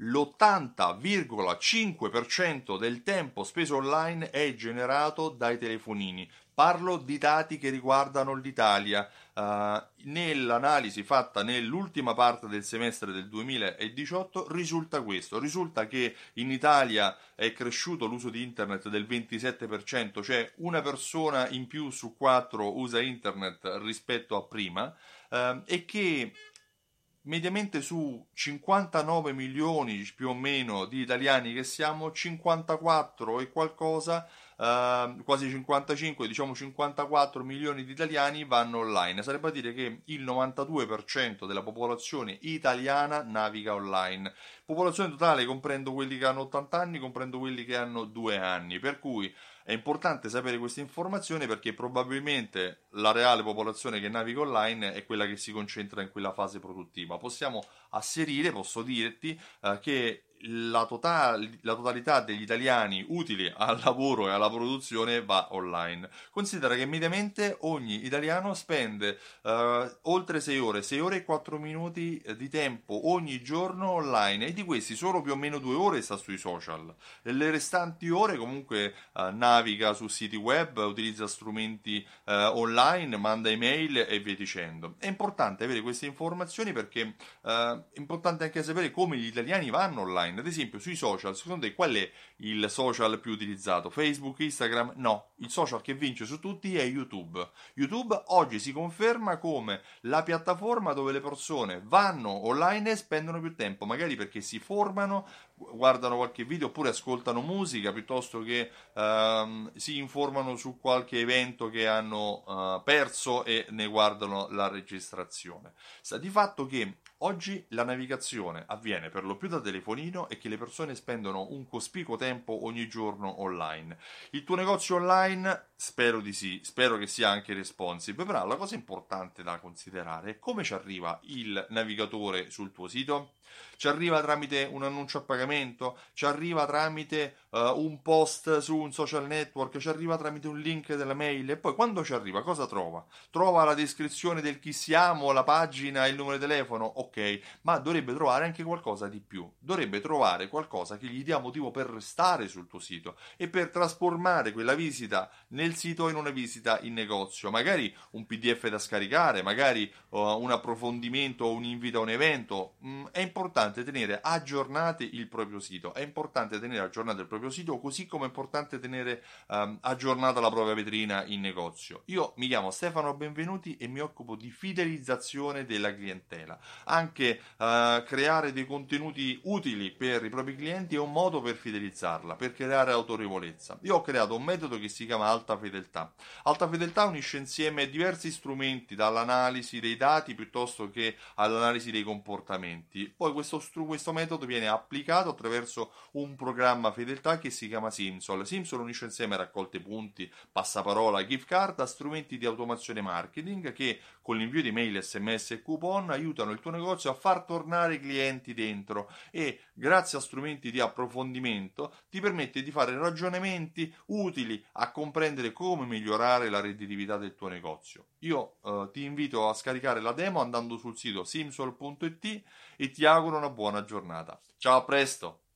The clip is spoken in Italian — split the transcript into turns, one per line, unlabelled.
l'80,5% del tempo speso online è generato dai telefonini. Parlo di dati che riguardano l'Italia. Uh, nell'analisi fatta nell'ultima parte del semestre del 2018 risulta questo, risulta che in Italia è cresciuto l'uso di internet del 27%, cioè una persona in più su quattro usa internet rispetto a prima uh, e che mediamente su 59 milioni più o meno di italiani che siamo, 54 e qualcosa, eh, quasi 55, diciamo 54 milioni di italiani vanno online. Sarebbe a dire che il 92% della popolazione italiana naviga online. Popolazione totale comprendo quelli che hanno 80 anni, comprendo quelli che hanno 2 anni, per cui è importante sapere queste informazioni perché probabilmente la reale popolazione che naviga online è quella che si concentra in quella fase produttiva. Possiamo asserire, posso dirti, eh, che la, total- la, totalità degli italiani utili al lavoro e alla produzione va online. Considera che mediamente ogni italiano spende uh, oltre 6 ore, 6 ore e 4 minuti di tempo ogni giorno online e di questi solo più o meno 2 ore sta sui social. E le restanti ore comunque uh, naviga su siti web, utilizza strumenti uh, online, manda email e via dicendo. È importante avere queste informazioni perché è importante anche sapere come gli italiani vanno online online. Ad esempio, sui social, secondo te qual è il social più utilizzato? Facebook, Instagram? No, il social che vince su tutti è YouTube. YouTube oggi si conferma come la piattaforma dove le persone vanno online e spendono più tempo, magari perché si formano, guardano qualche video oppure ascoltano musica piuttosto che uh, si informano su qualche evento che hanno uh, perso e ne guardano la registrazione. Sta di fatto che oggi la navigazione avviene per lo più da telefonino e che le persone spendono un cospicuo tempo ogni giorno online. Il tuo negozio online spero di sì, spero che sia anche responsive, però la cosa importante da considerare è come ci arriva il navigatore sul tuo sito ci arriva tramite un annuncio a pagamento, ci arriva tramite uh, un post su un social network, ci arriva tramite un link della mail e poi quando ci arriva cosa trova? Trova la descrizione del chi siamo, la pagina il numero di telefono, ok, ma dovrebbe trovare anche qualcosa di più, dovrebbe trovare qualcosa che gli dia motivo per restare sul tuo sito e per trasformare quella visita nel sito in una visita in negozio, magari un PDF da scaricare, magari uh, un approfondimento o un invito a un evento, mm, è importante importante tenere aggiornate il proprio sito, è importante tenere aggiornato il proprio sito così come è importante tenere um, aggiornata la propria vetrina in negozio. Io mi chiamo Stefano Benvenuti e mi occupo di fidelizzazione della clientela. Anche uh, creare dei contenuti utili per i propri clienti è un modo per fidelizzarla, per creare autorevolezza. Io ho creato un metodo che si chiama Alta Fedeltà. Alta Fedeltà unisce insieme diversi strumenti, dall'analisi dei dati piuttosto che all'analisi dei comportamenti. Poi questo, questo, metodo viene applicato attraverso un programma fedeltà che si chiama Simsol. Simsol unisce insieme raccolte punti, passaparola, gift card a strumenti di automazione marketing che con l'invio di mail, sms e coupon aiutano il tuo negozio a far tornare i clienti dentro e grazie a strumenti di approfondimento ti permette di fare ragionamenti utili a comprendere come migliorare la redditività del tuo negozio. Io eh, ti invito a scaricare la demo andando sul sito simsol.it e ti auguro una buona giornata. Ciao, a presto!